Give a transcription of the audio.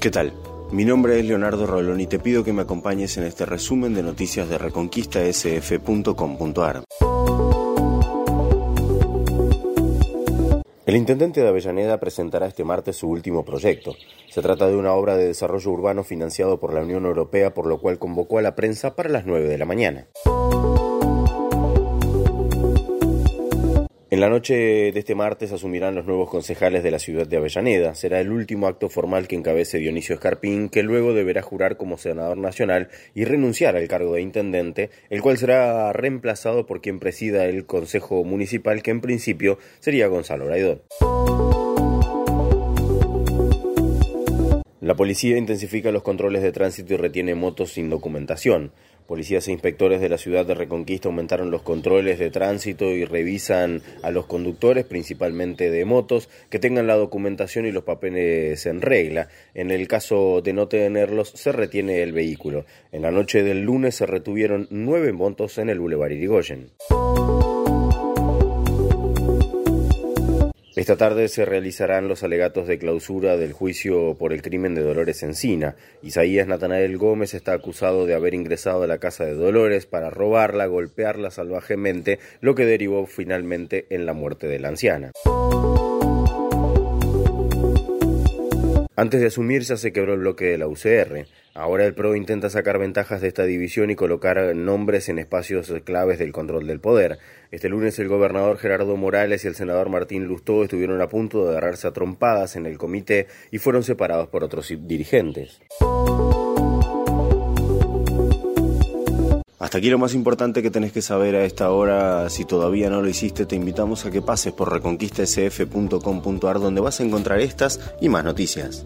¿Qué tal? Mi nombre es Leonardo Rolón y te pido que me acompañes en este resumen de noticias de reconquistasf.com.ar. El intendente de Avellaneda presentará este martes su último proyecto. Se trata de una obra de desarrollo urbano financiado por la Unión Europea, por lo cual convocó a la prensa para las 9 de la mañana. En la noche de este martes asumirán los nuevos concejales de la ciudad de Avellaneda. Será el último acto formal que encabece Dionisio Escarpín, que luego deberá jurar como senador nacional y renunciar al cargo de intendente, el cual será reemplazado por quien presida el Consejo Municipal, que en principio sería Gonzalo Raidón. La policía intensifica los controles de tránsito y retiene motos sin documentación. Policías e inspectores de la ciudad de Reconquista aumentaron los controles de tránsito y revisan a los conductores, principalmente de motos, que tengan la documentación y los papeles en regla. En el caso de no tenerlos, se retiene el vehículo. En la noche del lunes se retuvieron nueve motos en el Boulevard Irigoyen. Esta tarde se realizarán los alegatos de clausura del juicio por el crimen de Dolores Encina. Isaías Natanael Gómez está acusado de haber ingresado a la casa de Dolores para robarla, golpearla salvajemente, lo que derivó finalmente en la muerte de la anciana. Antes de asumir ya se quebró el bloque de la UCR. Ahora el PRO intenta sacar ventajas de esta división y colocar nombres en espacios claves del control del poder. Este lunes el gobernador Gerardo Morales y el senador Martín Lustó estuvieron a punto de agarrarse a trompadas en el comité y fueron separados por otros dirigentes. Hasta aquí lo más importante que tenés que saber a esta hora. Si todavía no lo hiciste, te invitamos a que pases por reconquistasf.com.ar donde vas a encontrar estas y más noticias.